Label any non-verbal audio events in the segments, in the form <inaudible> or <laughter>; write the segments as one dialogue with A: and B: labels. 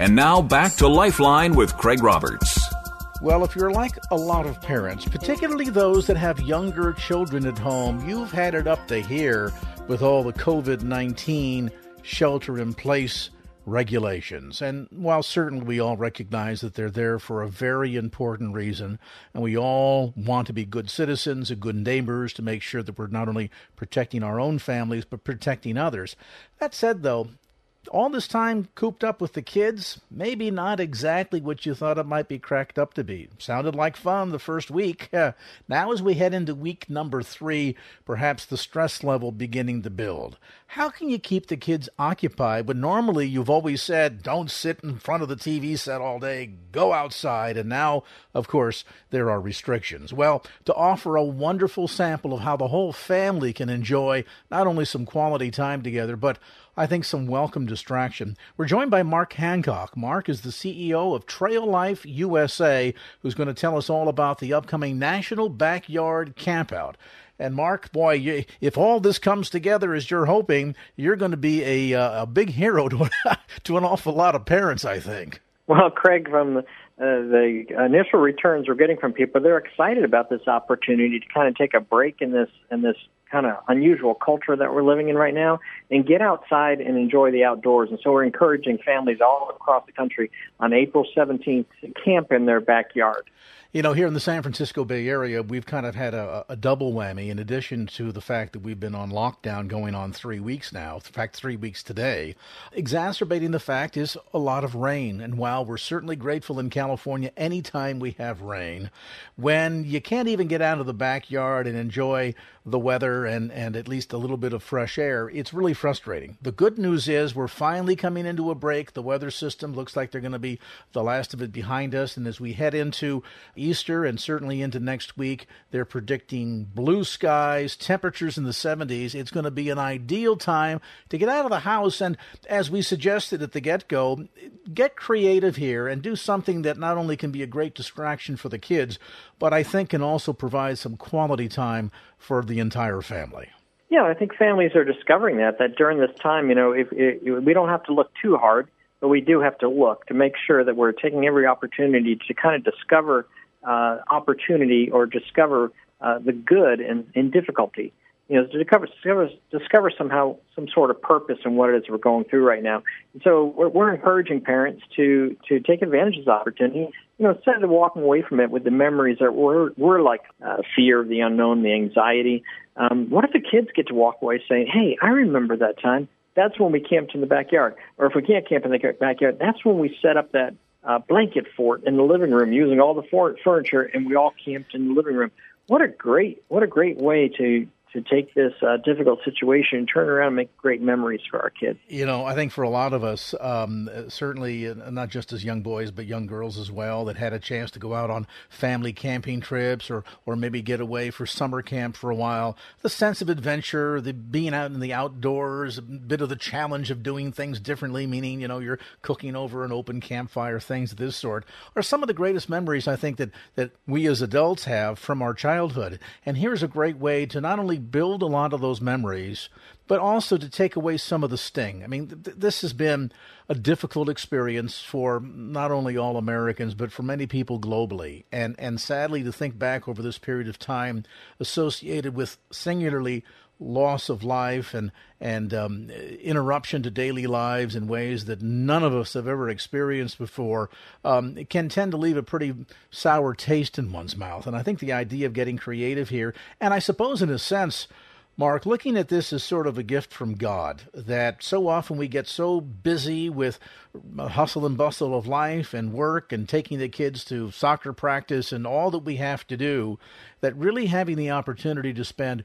A: And now back to Lifeline with Craig Roberts.
B: Well, if you're like a lot of parents, particularly those that have younger children at home, you've had it up to here with all the COVID 19 shelter in place regulations. And while certainly we all recognize that they're there for a very important reason, and we all want to be good citizens and good neighbors to make sure that we're not only protecting our own families, but protecting others. That said, though, all this time cooped up with the kids, maybe not exactly what you thought it might be cracked up to be. Sounded like fun the first week. <laughs> now, as we head into week number three, perhaps the stress level beginning to build. How can you keep the kids occupied when normally you've always said, don't sit in front of the TV set all day, go outside? And now, of course, there are restrictions. Well, to offer a wonderful sample of how the whole family can enjoy not only some quality time together, but I think, some welcome distraction. We're joined by Mark Hancock. Mark is the CEO of Trail Life USA, who's going to tell us all about the upcoming National Backyard Campout. And Mark, boy, if all this comes together as you're hoping, you're going to be a, uh, a big hero <laughs> to, to an awful lot of parents, I think.
C: Well, Craig, from the, uh, the initial returns we're getting from people, they're excited about this opportunity to kind of take a break in this in this kind of unusual culture that we're living in right now and get outside and enjoy the outdoors. And so we're encouraging families all across the country on April 17th to camp in their backyard.
B: You know, here in the San Francisco Bay Area, we've kind of had a, a, double whammy in addition to the fact that we've been on lockdown going on three weeks now, in fact, three weeks today. Exacerbating the fact is a lot of rain. And while we're certainly grateful in California anytime we have rain, when you can't even get out of the backyard and enjoy the weather and, and at least a little bit of fresh air, it's really frustrating. The good news is we're finally coming into a break. The weather system looks like they're going to be the last of it behind us. And as we head into Easter and certainly into next week, they're predicting blue skies, temperatures in the 70s. It's going to be an ideal time to get out of the house. And as we suggested at the get go, get creative here and do something that not only can be a great distraction for the kids, but I think can also provide some quality time for the entire family.
C: Yeah, I think families are discovering that that during this time, you know, if, if we don't have to look too hard, but we do have to look to make sure that we're taking every opportunity to kind of discover uh, opportunity or discover uh, the good in, in difficulty. You know, to discover, discover, discover somehow some sort of purpose in what it is we're going through right now. And so we're, we're encouraging parents to to take advantage of this opportunity. You know, instead of walking away from it with the memories that were were like uh, fear of the unknown, the anxiety. Um, what if the kids get to walk away saying, "Hey, I remember that time. That's when we camped in the backyard." Or if we can't camp in the backyard, that's when we set up that uh, blanket fort in the living room using all the furniture, and we all camped in the living room. What a great, what a great way to to take this uh, difficult situation and turn around and make great memories for our kids.
B: You know, I think for a lot of us, um, certainly uh, not just as young boys, but young girls as well, that had a chance to go out on family camping trips or, or maybe get away for summer camp for a while, the sense of adventure, the being out in the outdoors, a bit of the challenge of doing things differently, meaning, you know, you're cooking over an open campfire, things of this sort, are some of the greatest memories I think that, that we as adults have from our childhood. And here's a great way to not only build a lot of those memories, but also to take away some of the sting. I mean, th- this has been a difficult experience for not only all Americans, but for many people globally. And, and sadly, to think back over this period of time associated with singularly loss of life and and um, interruption to daily lives in ways that none of us have ever experienced before um, can tend to leave a pretty sour taste in one's mouth. And I think the idea of getting creative here, and I suppose in a sense, Mark, looking at this as sort of a gift from God, that so often we get so busy with hustle and bustle of life and work and taking the kids to soccer practice and all that we have to do, that really having the opportunity to spend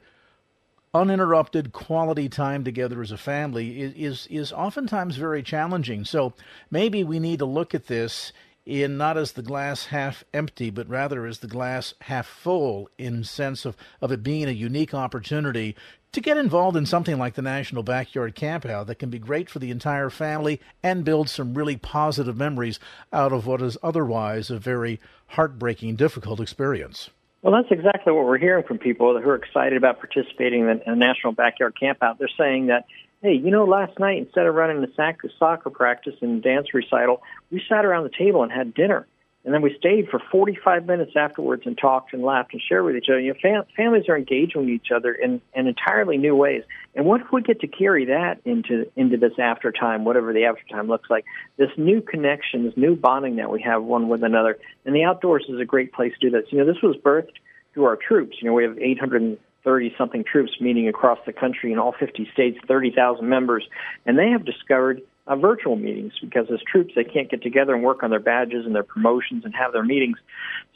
B: uninterrupted quality time together as a family is, is, is oftentimes very challenging. So maybe we need to look at this in not as the glass half empty, but rather as the glass half full in sense of, of it being a unique opportunity to get involved in something like the National Backyard Campout that can be great for the entire family and build some really positive memories out of what is otherwise a very heartbreaking, difficult experience.
C: Well, that's exactly what we're hearing from people who are excited about participating in the National Backyard Campout. They're saying that, hey, you know, last night instead of running the soccer practice and dance recital, we sat around the table and had dinner and then we stayed for 45 minutes afterwards and talked and laughed and shared with each other. You know, fam- families are engaging with each other in, in entirely new ways. And what if we get to carry that into into this after time, whatever the after time looks like? This new connection, this new bonding that we have one with another, and the outdoors is a great place to do this. You know, this was birthed through our troops. You know, we have 830 something troops meeting across the country in all 50 states, 30,000 members, and they have discovered uh, virtual meetings because as troops they can't get together and work on their badges and their promotions and have their meetings.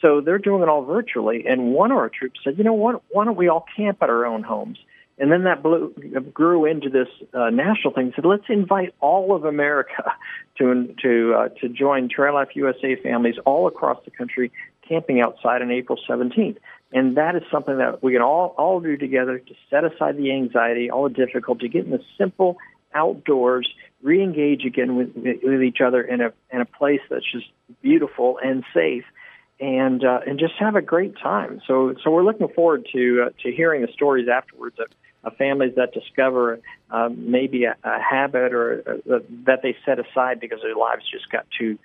C: So they're doing it all virtually. And one of our troops said, you know what, why don't we all camp at our own homes? And then that blew, grew into this uh, national thing. Said, let's invite all of America <laughs> to to uh, to join Trail Life USA families all across the country camping outside on April 17th. And that is something that we can all all do together to set aside the anxiety, all the difficulty, get in the simple outdoors, re-engage again with, with each other in a in a place that's just beautiful and safe, and uh, and just have a great time. So so we're looking forward to uh, to hearing the stories afterwards of, of families that discover uh, maybe a, a habit or uh, that they set aside because their lives just got too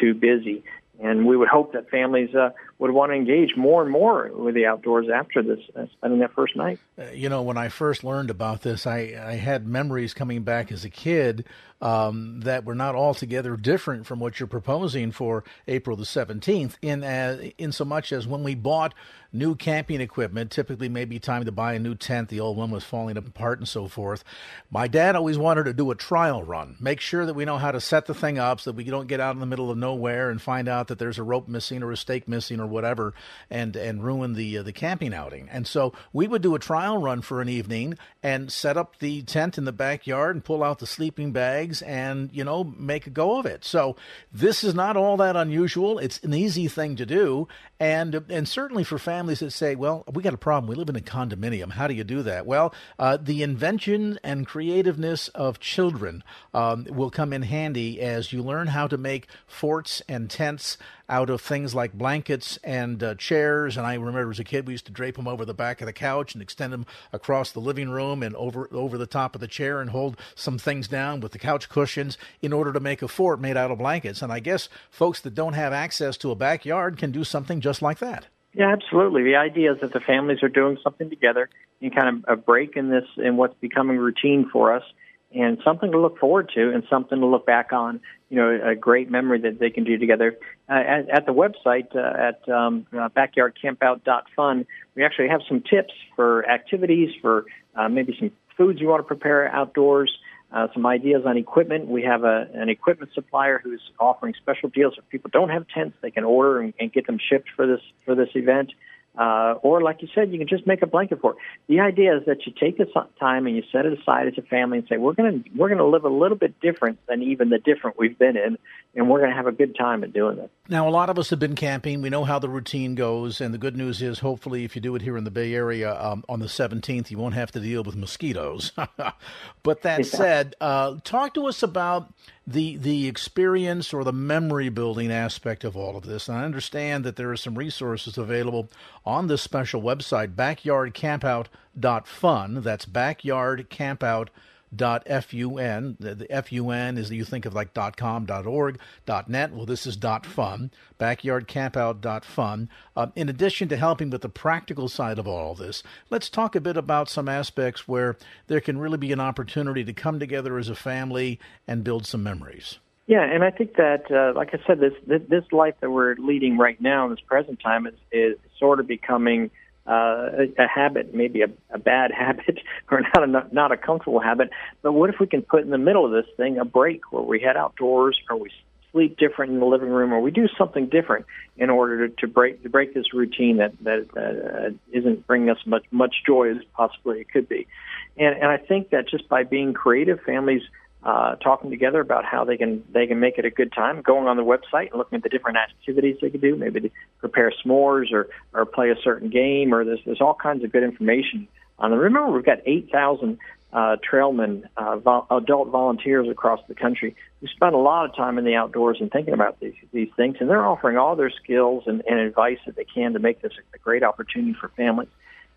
C: too busy. And we would hope that families uh, would want to engage more and more with the outdoors after this, uh, spending that first night.
B: Uh, you know, when I first learned about this, I, I had memories coming back as a kid um, that were not altogether different from what you're proposing for April the 17th. In as, in so much as when we bought new camping equipment, typically maybe time to buy a new tent. The old one was falling apart and so forth. My dad always wanted to do a trial run, make sure that we know how to set the thing up so that we don't get out in the middle of nowhere and find out that there's a rope missing or a stake missing or whatever, and and ruin the uh, the camping outing. And so we would do a trial run for an evening and set up the tent in the backyard and pull out the sleeping bags and, you know, make a go of it. So this is not all that unusual. It's an easy thing to do. And, and certainly for families that say, well, we got a problem. We live in a condominium. How do you do that? Well, uh, the invention and creativeness of children um, will come in handy as you learn how to make forts and tents out of things like blankets and uh, chairs. And I remember as a kid, we used to drape them over the back of the couch and extend them across the living room and over over the top of the chair and hold some things down with the couch cushions in order to make a fort made out of blankets. And I guess folks that don't have access to a backyard can do something just like that.
C: Yeah, absolutely. The idea is that the families are doing something together and kind of a break in this in what's becoming routine for us and something to look forward to and something to look back on. You know, a great memory that they can do together. Uh, at, at, the website uh, at um, uh, backyardcampout.fun, we actually have some tips for activities, for uh, maybe some foods you want to prepare outdoors, uh, some ideas on equipment. We have a, an equipment supplier who's offering special deals. If people don't have tents, they can order and, and get them shipped for this for this event. Uh, or, like you said, you can just make a blanket for it. The idea is that you take the time and you set it aside as a family and say, we're going to we're going to live a little bit different than even the different we've been in, and we're going to have a good time at doing it.
B: Now, a lot of us have been camping. We know how the routine goes, and the good news is, hopefully, if you do it here in the Bay Area um, on the 17th, you won't have to deal with mosquitoes. <laughs> but that yeah. said, uh, talk to us about the the experience or the memory building aspect of all of this. And I understand that there are some resources available on this special website, backyardcampout.fun. That's backyardcampout.fun dot fun. The, the fun is you think of like dot com, dot org, dot net. Well, this is dot fun. Backyard Backyardcampout dot fun. Uh, in addition to helping with the practical side of all this, let's talk a bit about some aspects where there can really be an opportunity to come together as a family and build some memories.
C: Yeah, and I think that, uh, like I said, this, this this life that we're leading right now in this present time is is sort of becoming uh, a, a habit, maybe a, a bad <laughs> habit or not a not a comfortable habit. But what if we can put in the middle of this thing a break where we head outdoors or we sleep different in the living room, or we do something different in order to, to break to break this routine that that uh, isn't bringing us much much joy as possibly it could be. And and I think that just by being creative, families uh, talking together about how they can they can make it a good time, going on the website and looking at the different activities they could do, maybe prepare s'mores or or play a certain game, or there's there's all kinds of good information on them. Remember, we've got eight thousand uh, trailmen, uh, vo- adult volunteers across the country who spend a lot of time in the outdoors and thinking about these these things, and they're offering all their skills and, and advice that they can to make this a great opportunity for families.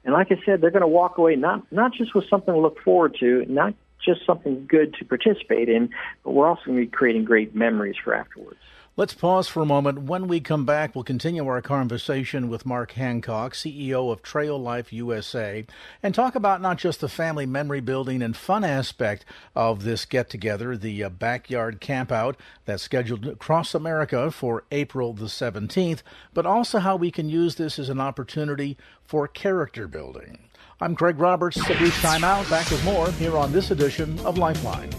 C: And like I said, they're going to walk away not not just with something to look forward to, not just something good to participate in, but we're also going to be creating great memories for afterwards.
B: Let's pause for a moment. When we come back, we'll continue our conversation with Mark Hancock, CEO of Trail Life USA, and talk about not just the family memory building and fun aspect of this get together, the uh, backyard campout that's scheduled across America for April the 17th, but also how we can use this as an opportunity for character building. I'm Craig Roberts. A brief time out. Back with more here on this edition of Lifeline.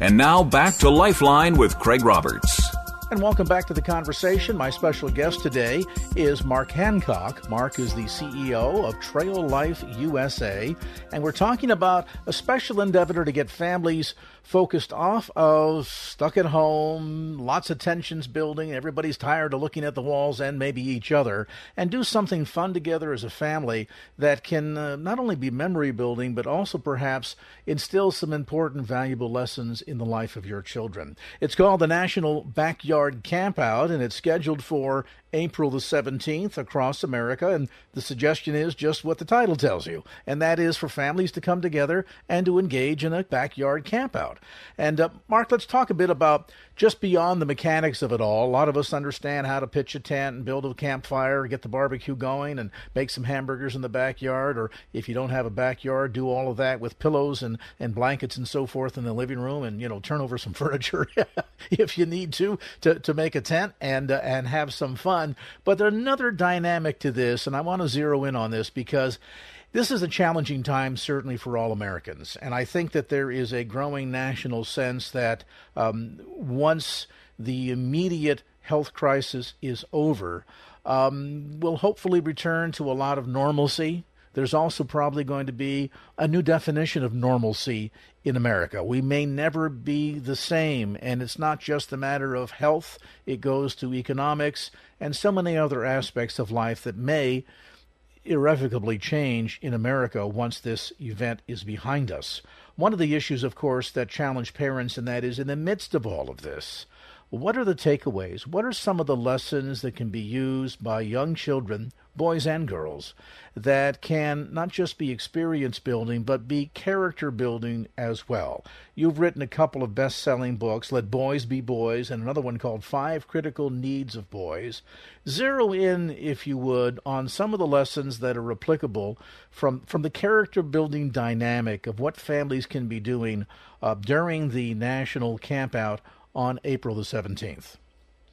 A: And now back to Lifeline with Craig Roberts.
B: And welcome back to the conversation. My special guest today is Mark Hancock. Mark is the CEO of Trail Life USA, and we're talking about a special endeavor to get families focused off of stuck at home, lots of tensions building, everybody's tired of looking at the walls and maybe each other, and do something fun together as a family that can uh, not only be memory building, but also perhaps instill some important, valuable lessons in the life of your children. It's called the National Backyard Campout, and it's scheduled for April the 17th across America. And the suggestion is just what the title tells you, and that is for families to come together and to engage in a backyard campout. And uh, Mark, let's talk a bit about just beyond the mechanics of it all. A lot of us understand how to pitch a tent and build a campfire, get the barbecue going, and make some hamburgers in the backyard. Or if you don't have a backyard, do all of that with pillows and, and blankets and so forth in the living room, and you know turn over some <laughs> furniture <laughs> if you need to to, to make a tent and uh, and have some fun. But there's another dynamic to this, and I want to zero in on this because this is a challenging time, certainly for all Americans. And I think that there is a growing national sense that um, once the immediate health crisis is over, um, we'll hopefully return to a lot of normalcy. There's also probably going to be a new definition of normalcy in America. We may never be the same, and it's not just a matter of health, it goes to economics and so many other aspects of life that may irrevocably change in America once this event is behind us. One of the issues, of course, that challenge parents, and that is in the midst of all of this, what are the takeaways? What are some of the lessons that can be used by young children boys and girls, that can not just be experience building, but be character building as well. You've written a couple of best selling books, Let Boys Be Boys, and another one called Five Critical Needs of Boys. Zero in, if you would, on some of the lessons that are applicable from, from the character building dynamic of what families can be doing uh, during the national campout on April the 17th.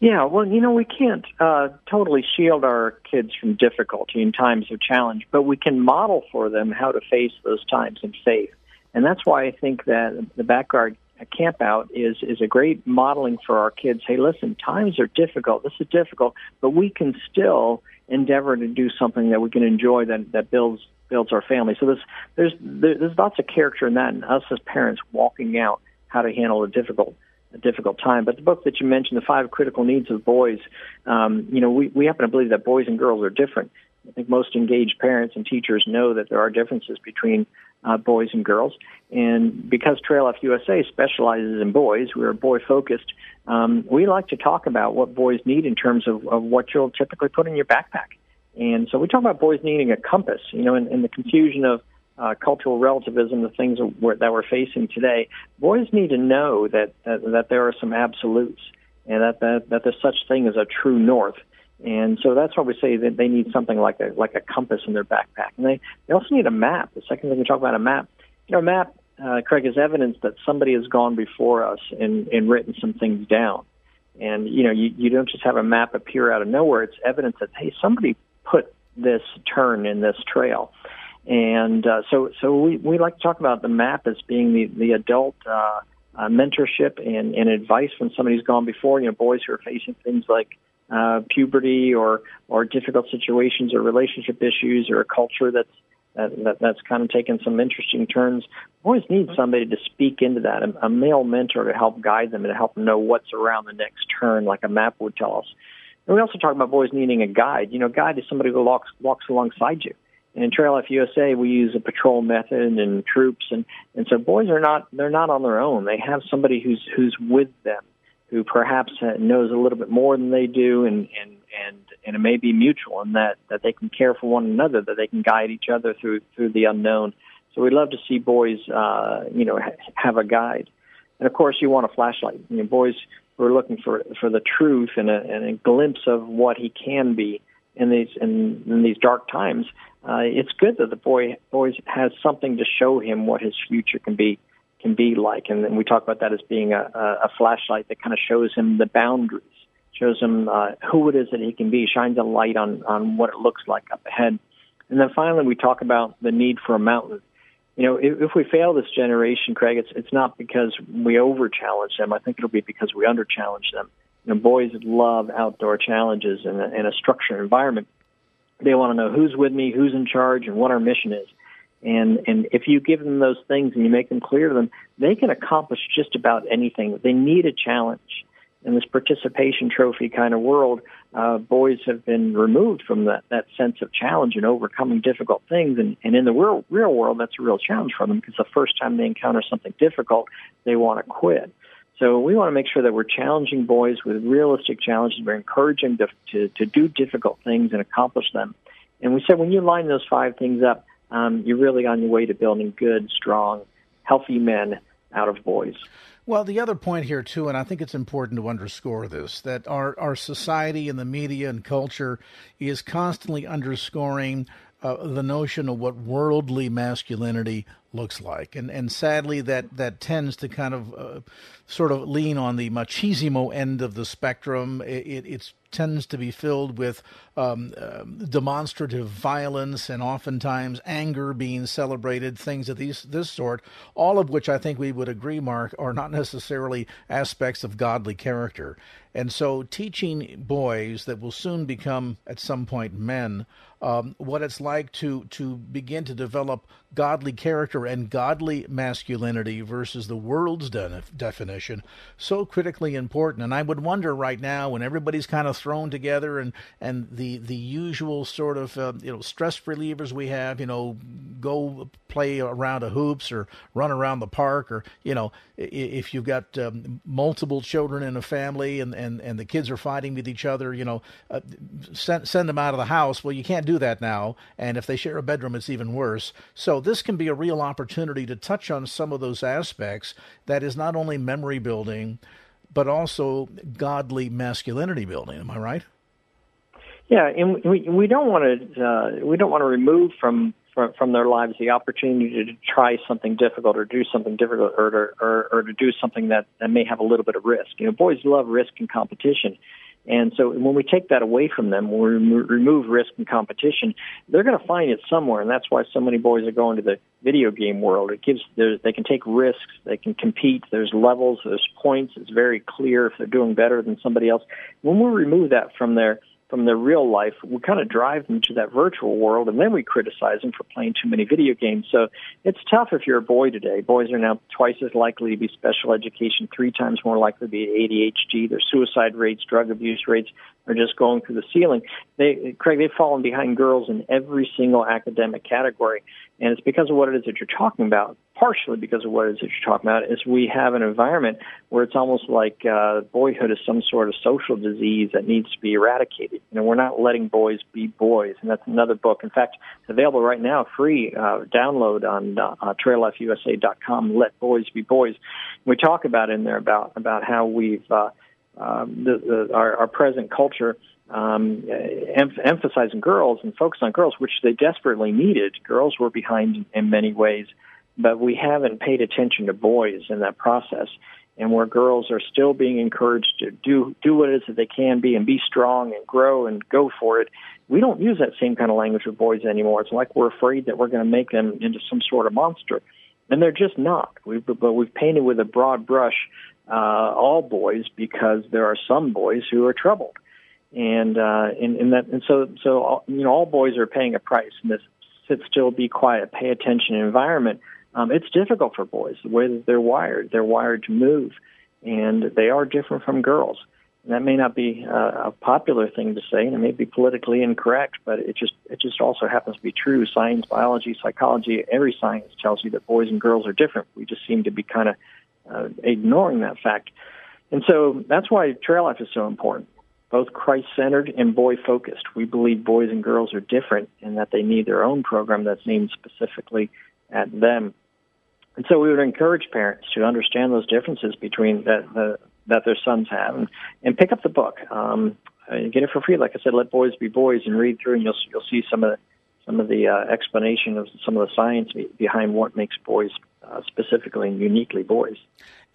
C: Yeah, well, you know, we can't uh, totally shield our kids from difficulty in times of challenge, but we can model for them how to face those times in faith. And that's why I think that the backyard camp out is is a great modeling for our kids. Hey, listen, times are difficult. This is difficult, but we can still endeavor to do something that we can enjoy that that builds builds our family. So there's there's there's lots of character in that, and us as parents walking out how to handle a difficult a difficult time. But the book that you mentioned, The Five Critical Needs of Boys, um, you know, we, we happen to believe that boys and girls are different. I think most engaged parents and teachers know that there are differences between uh, boys and girls. And because Trail Life USA specializes in boys, we're boy focused. Um, we like to talk about what boys need in terms of, of what you'll typically put in your backpack. And so we talk about boys needing a compass, you know, in, in the confusion of uh, cultural relativism, the things that we're, that we're facing today, boys need to know that, that that there are some absolutes and that, that that there's such thing as a true north. And so that's why we say that they need something like a like a compass in their backpack, and they they also need a map. The second thing we talk about a map, you know, a map, uh, Craig, is evidence that somebody has gone before us and and written some things down. And you know, you you don't just have a map appear out of nowhere. It's evidence that hey, somebody put this turn in this trail. And uh, so, so we, we like to talk about the map as being the, the adult uh, uh, mentorship and, and advice from somebody who's gone before. You know, boys who are facing things like uh, puberty or or difficult situations or relationship issues or a culture that's that, that, that's kind of taken some interesting turns. Boys need somebody to speak into that, a, a male mentor to help guide them and to help them know what's around the next turn, like a map would tell us. And we also talk about boys needing a guide. You know, a guide is somebody who walks walks alongside you. And in Trail Life USA, we use a patrol method and troops, and and so boys are not they're not on their own. They have somebody who's who's with them, who perhaps knows a little bit more than they do, and and and and it may be mutual in that that they can care for one another, that they can guide each other through through the unknown. So we'd love to see boys, uh, you know, ha- have a guide, and of course you want a flashlight. You know, boys who are looking for for the truth and a, and a glimpse of what he can be in these in, in these dark times uh, it's good that the boy always has something to show him what his future can be can be like, and then we talk about that as being a, a flashlight that kind of shows him the boundaries, shows him uh, who it is that he can be, shines a light on on what it looks like up ahead, and then finally we talk about the need for a mountain. You know, if, if we fail this generation, Craig, it's it's not because we over challenge them. I think it'll be because we under challenge them. You know, boys love outdoor challenges and a, in a structured environment they want to know who's with me, who's in charge, and what our mission is. And and if you give them those things and you make them clear to them, they can accomplish just about anything. They need a challenge. In this participation trophy kind of world, uh, boys have been removed from that, that sense of challenge and overcoming difficult things. And, and in the real, real world, that's a real challenge for them because the first time they encounter something difficult, they want to quit. So we want to make sure that we're challenging boys with realistic challenges. We're encouraging them to, to, to do difficult things and accomplish them. And we said when you line those five things up, um, you're really on your way to building good, strong, healthy men out of boys.
B: Well, the other point here too, and I think it's important to underscore this, that our, our society and the media and culture is constantly underscoring uh, the notion of what worldly masculinity looks like, and and sadly that that tends to kind of uh, sort of lean on the machismo end of the spectrum. It, it it's tends to be filled with um, uh, demonstrative violence and oftentimes anger being celebrated, things of these this sort. All of which I think we would agree, Mark, are not necessarily aspects of godly character. And so, teaching boys that will soon become, at some point, men, um, what it's like to to begin to develop godly character and godly masculinity versus the world's de- definition, so critically important. And I would wonder right now, when everybody's kind of thrown together and and the the usual sort of uh, you know stress relievers we have, you know, go play around a hoops or run around the park, or you know, if you've got um, multiple children in a family and and, and the kids are fighting with each other, you know, uh, send, send them out of the house. Well, you can't do that now. And if they share a bedroom, it's even worse. So this can be a real opportunity to touch on some of those aspects that is not only memory building, but also godly masculinity building. Am I right?
C: Yeah, and we we don't want to uh, we don't want to remove from from, from their lives the opportunity to try something difficult or do something difficult or, or, or, or to do something that, that may have a little bit of risk. You know, boys love risk and competition. And so when we take that away from them, when we remove risk and competition, they're going to find it somewhere. And that's why so many boys are going to the video game world. It gives, they can take risks, they can compete, there's levels, there's points, it's very clear if they're doing better than somebody else. When we remove that from their from their real life, we kind of drive them to that virtual world, and then we criticize them for playing too many video games. So it's tough if you're a boy today. Boys are now twice as likely to be special education, three times more likely to be ADHD. Their suicide rates, drug abuse rates are just going through the ceiling. They, Craig, they've fallen behind girls in every single academic category. And it's because of what it is that you're talking about, partially because of what it is that you're talking about, is we have an environment where it's almost like uh, boyhood is some sort of social disease that needs to be eradicated. You know, we're not letting boys be boys, and that's another book. In fact, it's available right now, free uh, download on uh, traillifeusa.com, Let Boys Be Boys. We talk about in there about, about how we've, uh, um, the, the, our, our present culture – um, em- emphasizing girls and focus on girls, which they desperately needed. Girls were behind in many ways, but we haven't paid attention to boys in that process. And where girls are still being encouraged to do do what it is that they can be and be strong and grow and go for it, we don't use that same kind of language with boys anymore. It's like we're afraid that we're going to make them into some sort of monster, and they're just not. We've, but we've painted with a broad brush uh, all boys because there are some boys who are troubled, and uh, and, and that and so so all, you know all boys are paying a price in this sit still, be quiet, pay attention environment. Um, it's difficult for boys the way that they're wired. They're wired to move, and they are different from girls. And that may not be uh, a popular thing to say, and it may be politically incorrect, but it just it just also happens to be true. Science, biology, psychology, every science tells you that boys and girls are different. We just seem to be kind of uh, ignoring that fact. And so that's why trail life is so important, both Christ centered and boy focused. We believe boys and girls are different and that they need their own program that's aimed specifically at them. And so we would encourage parents to understand those differences between that, the, that their sons have and, and pick up the book. Um, get it for free. Like I said, let boys be boys and read through and you'll, you'll see some of the, some of the uh, explanation of some of the science behind what makes boys uh, specifically and uniquely boys.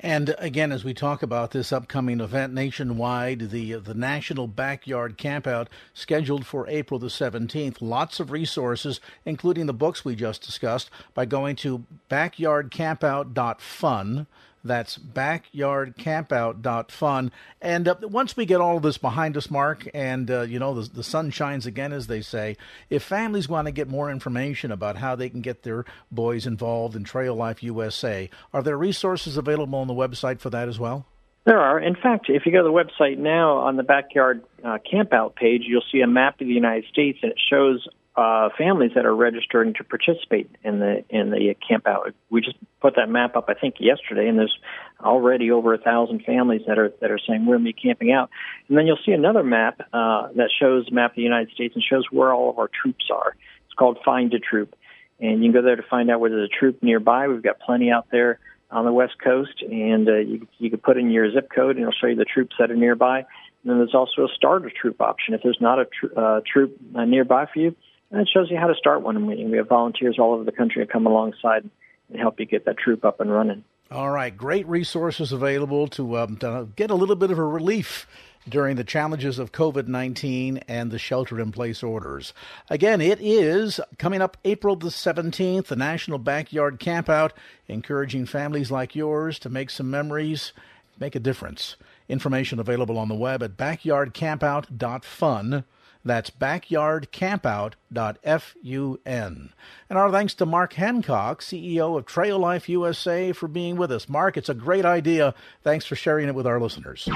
B: And again, as we talk about this upcoming event nationwide, the the National Backyard Campout scheduled for April the 17th, lots of resources, including the books we just discussed, by going to backyardcampout.fun. That's backyardcampout.fun. And uh, once we get all of this behind us, Mark, and uh, you know the, the sun shines again, as they say, if families want to get more information about how they can get their boys involved in Trail Life USA, are there resources available on the website for that as well?
C: There are. In fact, if you go to the website now on the backyard uh, campout page, you'll see a map of the United States, and it shows uh, families that are registering to participate in the in the camp out. We just put that map up, I think, yesterday, and there's already over a thousand families that are that are saying we're going to be camping out. And then you'll see another map uh, that shows map of the United States and shows where all of our troops are. It's called Find a Troop, and you can go there to find out where there's a troop nearby. We've got plenty out there on the West Coast, and uh, you you can put in your zip code, and it'll show you the troops that are nearby. And then there's also a starter troop option. If there's not a tr- uh, troop uh, nearby for you, and it shows you how to start one. We, have volunteers all over the country that come alongside and help you get that troop up and running.
B: All right, great resources available to, um, to get a little bit of a relief during the challenges of COVID 19 and the shelter in place orders. Again, it is coming up April the 17th, the National Backyard Campout, encouraging families like yours to make some memories, make a difference. Information available on the web at backyardcampout.fun. That's backyardcampout.fun. And our thanks to Mark Hancock, CEO of Trail Life USA, for being with us. Mark, it's a great idea. Thanks for sharing it with our listeners.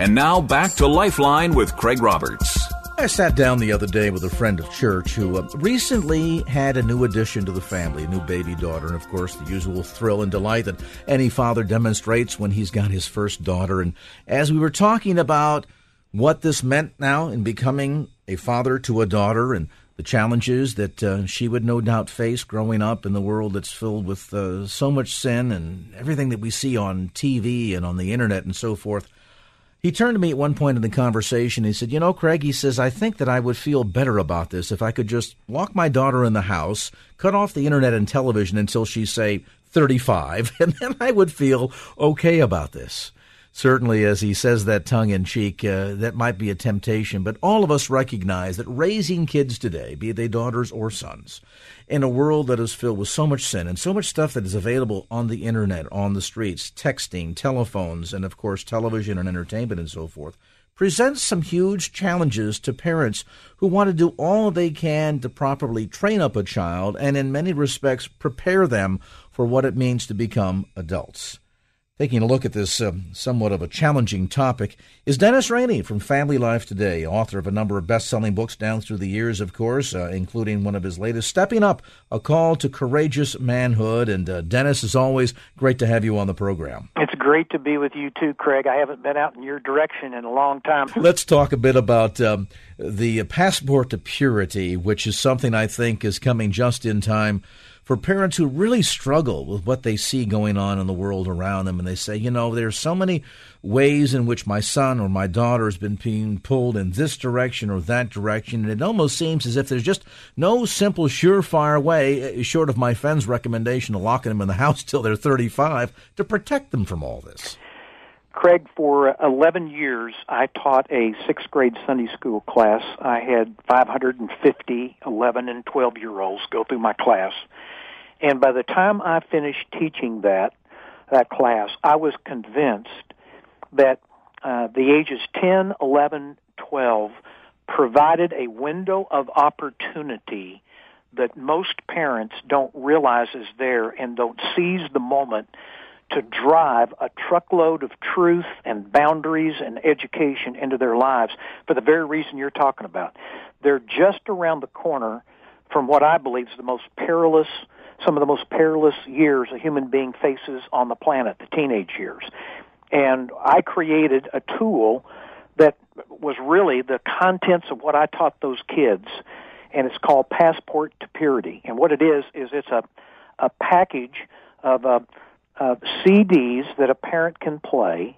A: And now back to Lifeline with Craig Roberts.
B: I sat down the other day with a friend of church who uh, recently had a new addition to the family, a new baby daughter, and of course, the usual thrill and delight that any father demonstrates when he's got his first daughter. And as we were talking about what this meant now in becoming a father to a daughter and the challenges that uh, she would no doubt face growing up in the world that's filled with uh, so much sin and everything that we see on TV and on the internet and so forth. He turned to me at one point in the conversation. He said, You know, Craig, he says, I think that I would feel better about this if I could just lock my daughter in the house, cut off the internet and television until she's, say, 35, <laughs> and then I would feel okay about this certainly as he says that tongue in cheek, uh, that might be a temptation. But all of us recognize that raising kids today, be they daughters or sons, in a world that is filled with so much sin and so much stuff that is available on the internet, on the streets, texting, telephones, and of course television and entertainment and so forth, presents some huge challenges to parents who want to do all they can to properly train up a child and in many respects prepare them for what it means to become adults. Taking a look at this uh, somewhat of a challenging topic is Dennis Rainey from Family Life Today, author of a number of best selling books down through the years, of course, uh, including one of his latest, Stepping Up A Call to Courageous Manhood. And uh, Dennis, as always, great to have you on the program.
D: It's great to be with you too, Craig. I haven't been out in your direction in a long time. <laughs>
B: Let's talk a bit about um, the passport to purity, which is something I think is coming just in time for parents who really struggle with what they see going on in the world around them. And they say, you know, there's so many ways in which my son or my daughter has been being pulled in this direction or that direction. And it almost seems as if there's just no simple, surefire way, uh, short of my friend's recommendation of locking them in the <laughs> house till they're 35, to protect them from all this.
D: Craig, for 11 years, I taught a sixth grade Sunday school class. I had 550 11 and 12 year olds go through my class. And by the time I finished teaching that, that class, I was convinced that uh, the ages 10, 11, 12 provided a window of opportunity that most parents don't realize is there and don't seize the moment to drive a truckload of truth and boundaries and education into their lives for the very reason you're talking about. They're just around the corner from what I believe is the most perilous, some of the most perilous years a human being faces on the planet, the teenage years. And I created a tool that was really the contents of what I taught those kids, and it's called Passport to Purity. And what it is is it's a a package of uh, uh, CDs that a parent can play,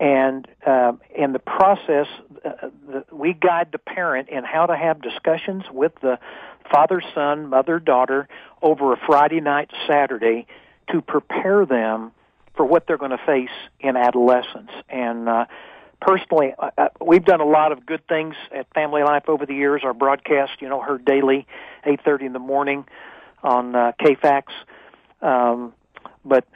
D: and uh, in the process, uh, the, we guide the parent in how to have discussions with the father, son, mother, daughter over a Friday night, Saturday, to prepare them for what they're going to face in adolescence. And uh, personally, uh, uh, we've done a lot of good things at Family Life over the years. Our broadcast, you know, heard daily, 8:30 in the morning on uh, KFAX. Um, but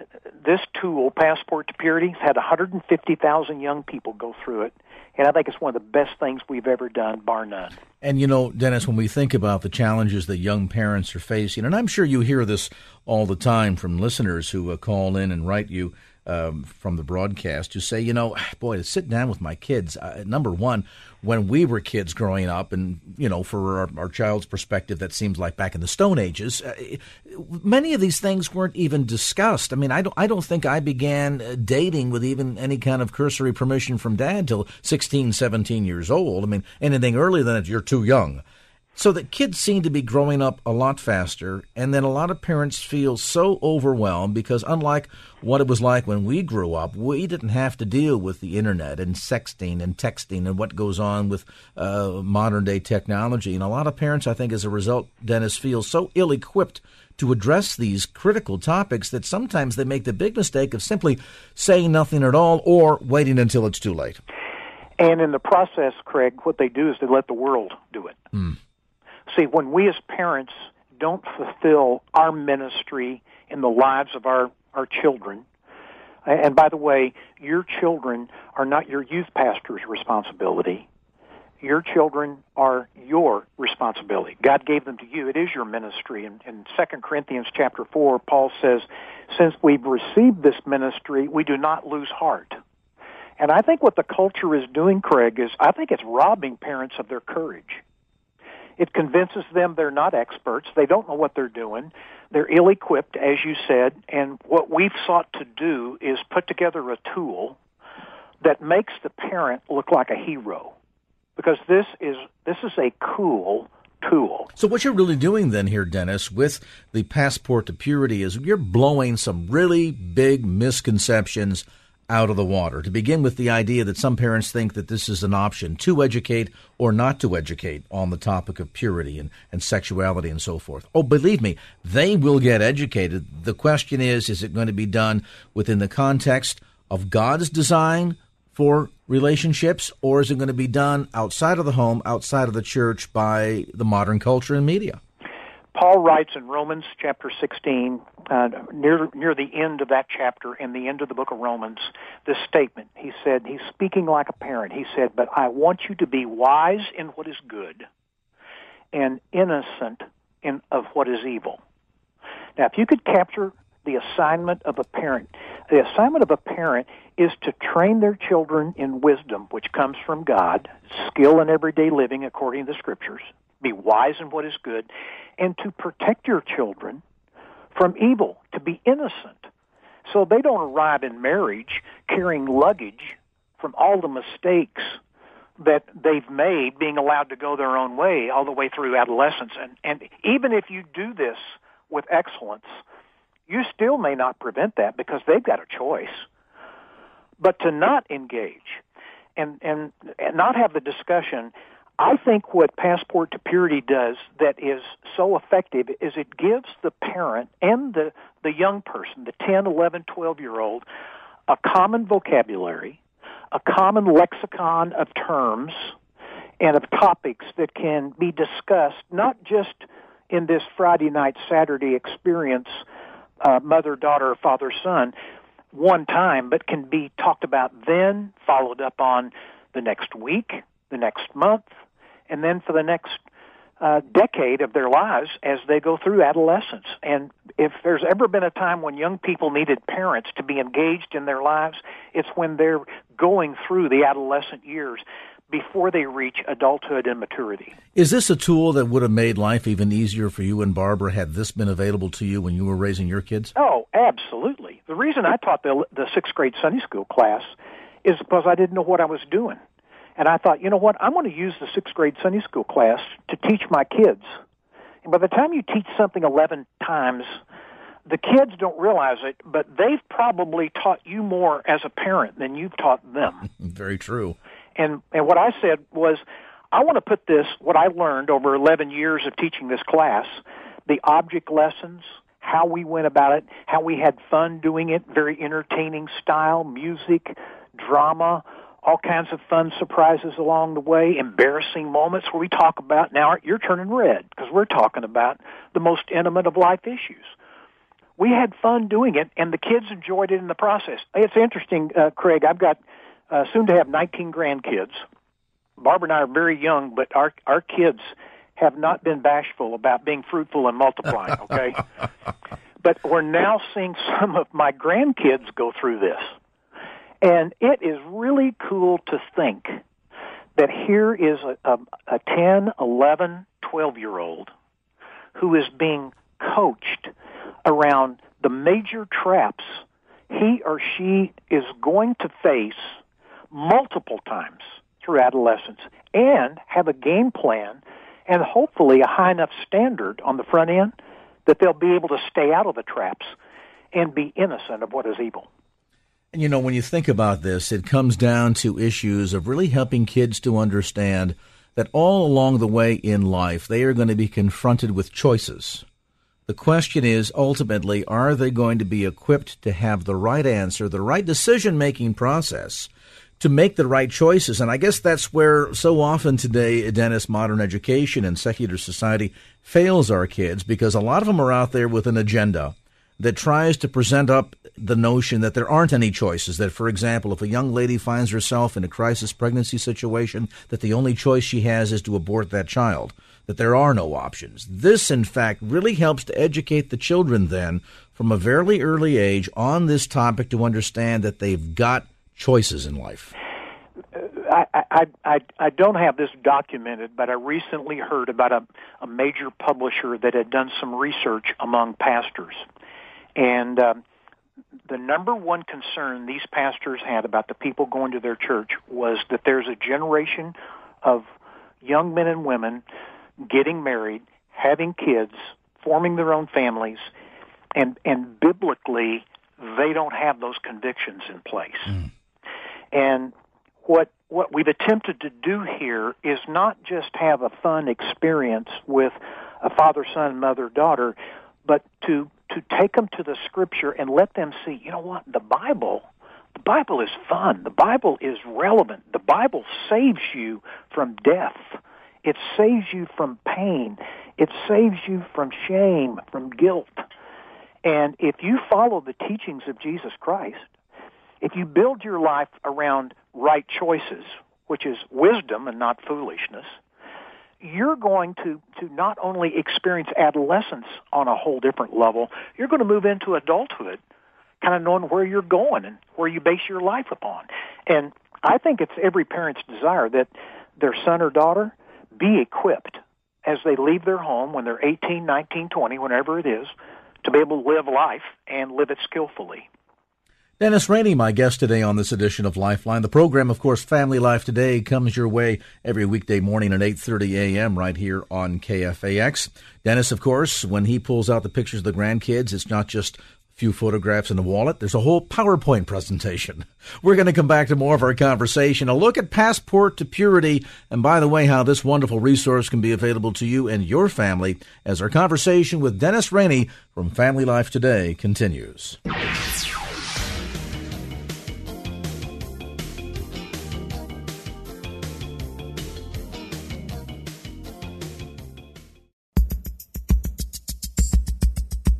D: this tool, Passport to Purity, has had 150,000 young people go through it. And I think it's one of the best things we've ever done, bar none.
B: And you know, Dennis, when we think about the challenges that young parents are facing, and I'm sure you hear this all the time from listeners who uh, call in and write you um, from the broadcast who say, you know, boy, to sit down with my kids. Uh, number one, when we were kids growing up, and you know, for our, our child's perspective, that seems like back in the Stone Ages. Uh, many of these things weren't even discussed. I mean, I don't, I don't think I began uh, dating with even any kind of cursory permission from dad till 16, 17 years old. I mean, anything earlier than that, you're too young. So that kids seem to be growing up a lot faster, and then a lot of parents feel so overwhelmed because, unlike what it was like when we grew up, we didn't have to deal with the internet and sexting and texting and what goes on with uh, modern day technology. And a lot of parents, I think, as a result, Dennis, feel so ill equipped to address these critical topics that sometimes they make the big mistake of simply saying nothing at all or waiting until it's too late.
D: And in the process, Craig, what they do is they let the world do it. Mm. See, when we as parents don't fulfill our ministry in the lives of our, our children, and by the way, your children are not your youth pastor's responsibility. Your children are your responsibility. God gave them to you. It is your ministry. In, in 2 Corinthians chapter 4, Paul says, since we've received this ministry, we do not lose heart. And I think what the culture is doing, Craig, is I think it's robbing parents of their courage. It convinces them they're not experts. They don't know what they're doing. They're ill equipped, as you said. And what we've sought to do is put together a tool that makes the parent look like a hero. Because this is, this is a cool tool.
B: So what you're really doing then here, Dennis, with the passport to purity is you're blowing some really big misconceptions out of the water. To begin with, the idea that some parents think that this is an option to educate or not to educate on the topic of purity and, and sexuality and so forth. Oh, believe me, they will get educated. The question is is it going to be done within the context of God's design for relationships, or is it going to be done outside of the home, outside of the church by the modern culture and media?
D: Paul writes in Romans chapter 16, uh, near near the end of that chapter, in the end of the book of Romans, this statement. He said, he's speaking like a parent. He said, "But I want you to be wise in what is good, and innocent in of what is evil." Now, if you could capture the assignment of a parent, the assignment of a parent is to train their children in wisdom, which comes from God, skill in everyday living according to the Scriptures be wise in what is good, and to protect your children from evil, to be innocent. So they don't arrive in marriage carrying luggage from all the mistakes that they've made being allowed to go their own way all the way through adolescence. And, and even if you do this with excellence, you still may not prevent that because they've got a choice. But to not engage and, and, and not have the discussion, I think what Passport to Purity does that is so effective is it gives the parent and the, the young person, the 10, 11, 12 year old, a common vocabulary a common lexicon of terms and of topics that can be discussed not just in this Friday night, Saturday experience, uh, mother, daughter, father, son, one time, but can be talked about then, followed up on the next week, the next month, and then for the next uh, decade of their lives as they go through adolescence. And if there's ever been a time when young people needed parents to be engaged in their lives, it's when they're going through the adolescent years before they reach adulthood and maturity.
B: Is this a tool that would have made life even easier for you and Barbara had this been available to you when you were raising your kids?
D: Oh, absolutely. The reason I taught the, the sixth grade Sunday school class is because I didn't know what I was doing. And I thought, you know what? I'm going to use the sixth grade Sunday school class to teach my kids. And by the time you teach something 11 times, the kids don't realize it, but they've probably taught you more as a parent than you've taught them. <laughs>
B: Very true.
D: And and what I said was, I want to put this what I learned over 11 years of teaching this class, the object lessons, how we went about it, how we had fun doing it, very entertaining style, music, drama, all kinds of fun surprises along the way, embarrassing moments where we talk about now you're turning red because we're talking about the most intimate of life issues. We had fun doing it, and the kids enjoyed it in the process. It's interesting, uh, Craig. I've got uh, soon to have 19 grandkids. Barbara and I are very young, but our our kids have not been bashful about being fruitful and multiplying. Okay, <laughs> but we're now seeing some of my grandkids go through this and it is really cool to think that here is a, a, a 10, 11, 12 year old who is being coached around the major traps he or she is going to face multiple times through adolescence and have a game plan and hopefully a high enough standard on the front end that they'll be able to stay out of the traps and be innocent of what is evil.
B: You know, when you think about this, it comes down to issues of really helping kids to understand that all along the way in life, they are going to be confronted with choices. The question is ultimately, are they going to be equipped to have the right answer, the right decision making process to make the right choices? And I guess that's where so often today, Dennis, modern education and secular society fails our kids because a lot of them are out there with an agenda that tries to present up the notion that there aren't any choices. That, for example, if a young lady finds herself in a crisis pregnancy situation, that the only choice she has is to abort that child, that there are no options. This, in fact, really helps to educate the children then from a very early age on this topic to understand that they've got choices in life.
D: I, I, I, don't have this documented, but I recently heard about a, a major publisher that had done some research among pastors. And um, the number one concern these pastors had about the people going to their church was that there's a generation of young men and women getting married, having kids, forming their own families, and and biblically they don't have those convictions in place. Mm. And what what we've attempted to do here is not just have a fun experience with a father, son, mother, daughter, but to to take them to the scripture and let them see, you know what, the Bible, the Bible is fun. The Bible is relevant. The Bible saves you from death. It saves you from pain. It saves you from shame, from guilt. And if you follow the teachings of Jesus Christ, if you build your life around right choices, which is wisdom and not foolishness, you're going to, to not only experience adolescence on a whole different level, you're going to move into adulthood kind of knowing where you're going and where you base your life upon. And I think it's every parent's desire that their son or daughter be equipped as they leave their home when they're 18, 19, 20, whenever it is, to be able to live life and live it skillfully.
B: Dennis Rainey, my guest today on this edition of Lifeline. The program, of course, Family Life Today, comes your way every weekday morning at 8.30 a.m. right here on KFAX. Dennis, of course, when he pulls out the pictures of the grandkids, it's not just a few photographs in a wallet. There's a whole PowerPoint presentation. <laughs> We're going to come back to more of our conversation, a look at Passport to Purity, and by the way, how this wonderful resource can be available to you and your family as our conversation with Dennis Rainey from Family Life Today continues.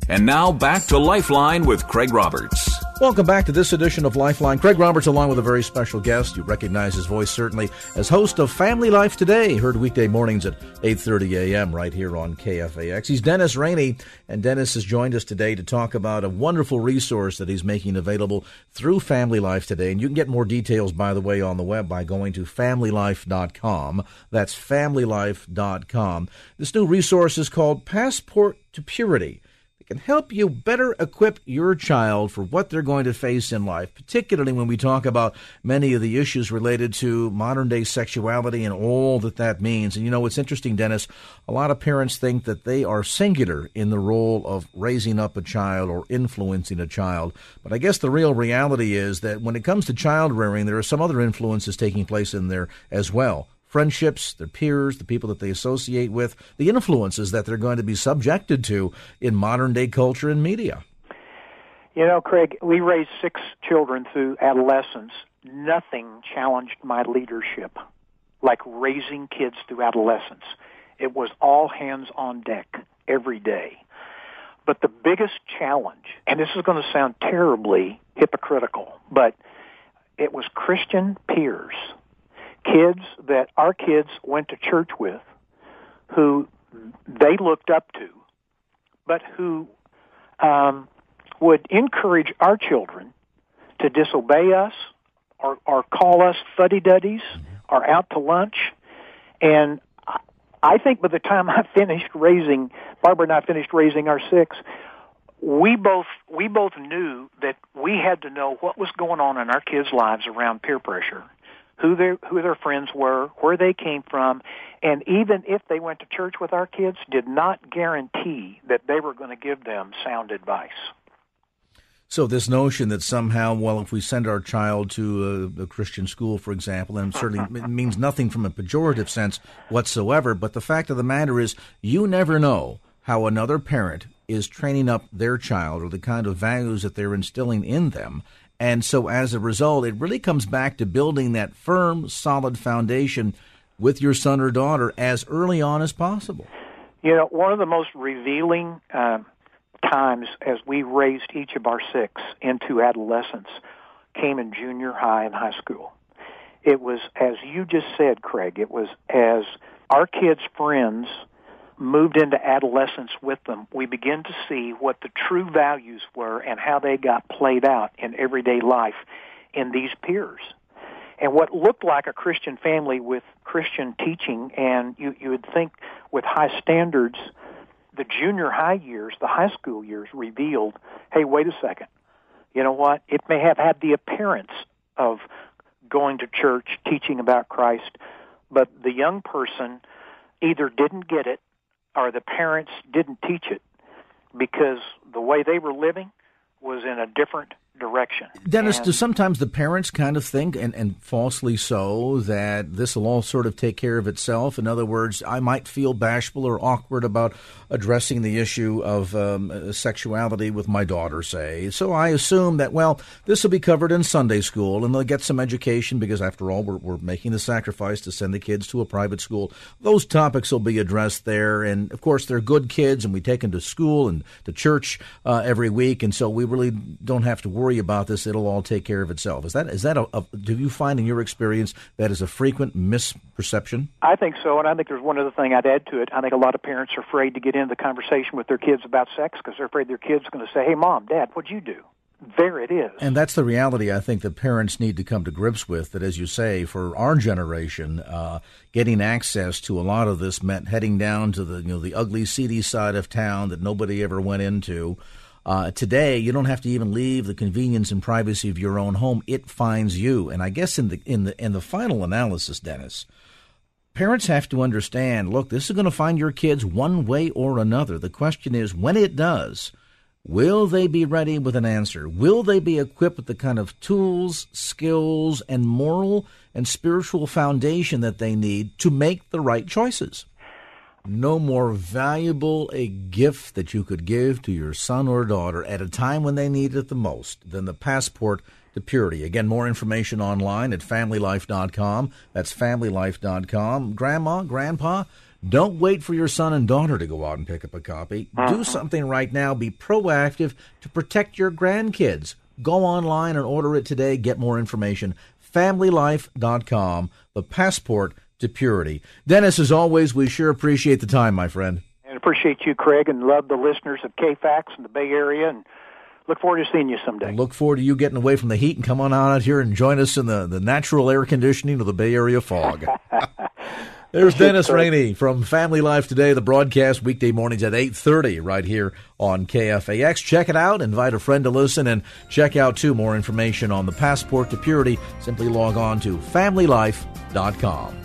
A: And now back to Lifeline with Craig Roberts.
B: Welcome back to this edition of Lifeline. Craig Roberts, along with a very special guest. You recognize his voice certainly as host of Family Life Today, heard weekday mornings at 8:30 a.m. right here on KFAX. He's Dennis Rainey, and Dennis has joined us today to talk about a wonderful resource that he's making available through Family Life Today. And you can get more details, by the way, on the web by going to familylife.com. That's familylife.com. This new resource is called Passport to Purity can help you better equip your child for what they're going to face in life, particularly when we talk about many of the issues related to modern day sexuality and all that that means. And you know, it's interesting, Dennis, a lot of parents think that they are singular in the role of raising up a child or influencing a child. But I guess the real reality is that when it comes to child rearing, there are some other influences taking place in there as well friendships, their peers, the people that they associate with, the influences that they're going to be subjected to in modern day culture and media.
D: You know, Craig, we raised six children through adolescence. Nothing challenged my leadership like raising kids through adolescence. It was all hands on deck every day. But the biggest challenge, and this is going to sound terribly hypocritical, but it was Christian peers kids that our kids went to church with who they looked up to, but who um, would encourage our children to disobey us or, or call us fuddy duddies or out to lunch. And I think by the time I <laughs> finished raising, Barbara and I finished raising our six, we both we both knew that we had to know what was going on in our kids' lives around peer pressure who their who their friends were, where they came from, and even if they went to church with our kids, did not guarantee that they were going to give them sound advice.
B: So this notion that somehow, well, if we send our child to a, a Christian school, for example, and certainly <laughs> it means nothing from a pejorative sense whatsoever, but the fact of the matter is, you never know how another parent is training up their child or the kind of values that they're instilling in them and so as a result, it really comes back to building that firm, solid foundation with your son or daughter as early on as possible.
D: You know, one of the most revealing uh, times as we raised each of our six into adolescence came in junior high and high school. It was, as you just said, Craig, it was as our kids' friends – moved into adolescence with them, we begin to see what the true values were and how they got played out in everyday life in these peers. And what looked like a Christian family with Christian teaching, and you, you would think with high standards, the junior high years, the high school years revealed, hey, wait a second. You know what? It may have had the appearance of going to church, teaching about Christ, but the young person either didn't get it or the parents didn't teach it because the way they were living was in a different direction.
B: Dennis,
D: and,
B: do sometimes the parents kind of think, and, and falsely so, that this will all sort of take care of itself? In other words, I might feel bashful or awkward about addressing the issue of um, sexuality with my daughter, say. So I assume that, well, this will be covered in Sunday school and they'll get some education because, after all, we're, we're making the sacrifice to send the kids to a private school. Those topics will be addressed there. And, of course, they're good kids and we take them to school and to church uh, every week. And so we really don't have to worry about this. It'll all take care of itself. Is that, is that a, a do you find in your experience that is a frequent misperception?
D: I think so. And I think there's one other thing I'd add to it. I think a lot of parents are afraid to get get into the conversation with their kids about sex because they're afraid their kids are going to say, "Hey, mom, dad, what'd you do?" There it is.
B: And that's the reality I think that parents need to come to grips with. That, as you say, for our generation, uh, getting access to a lot of this meant heading down to the you know the ugly, seedy side of town that nobody ever went into. Uh, today, you don't have to even leave the convenience and privacy of your own home. It finds you. And I guess in the in the in the final analysis, Dennis, parents have to understand. Look, this is going to find your kids one way or another. The question is, when it does, will they be ready with an answer? Will they be equipped with the kind of tools, skills, and moral and spiritual foundation that they need to make the right choices? No more valuable a gift that you could give to your son or daughter at a time when they need it the most than the passport to purity. Again, more information online at familylife.com. That's familylife.com. Grandma, grandpa, don't wait for your son and daughter to go out and pick up a copy. Do uh-huh. something right now. Be proactive to protect your grandkids. Go online and order it today. Get more information. Familylife.com. The passport to purity. Dennis, as always, we sure appreciate the time, my friend.
D: And appreciate you, Craig, and love the listeners of KFAX in the Bay Area, and look forward to seeing you someday.
B: Look forward to you getting away from the heat and come on out here and join us in the, the natural air conditioning of the Bay Area fog. <laughs> There's Dennis Rainey from Family Life Today, the broadcast weekday mornings at 8.30 right here on KFAX. Check it out. Invite a friend to listen and check out, too, more information on the Passport to Purity. Simply log on to familylife.com.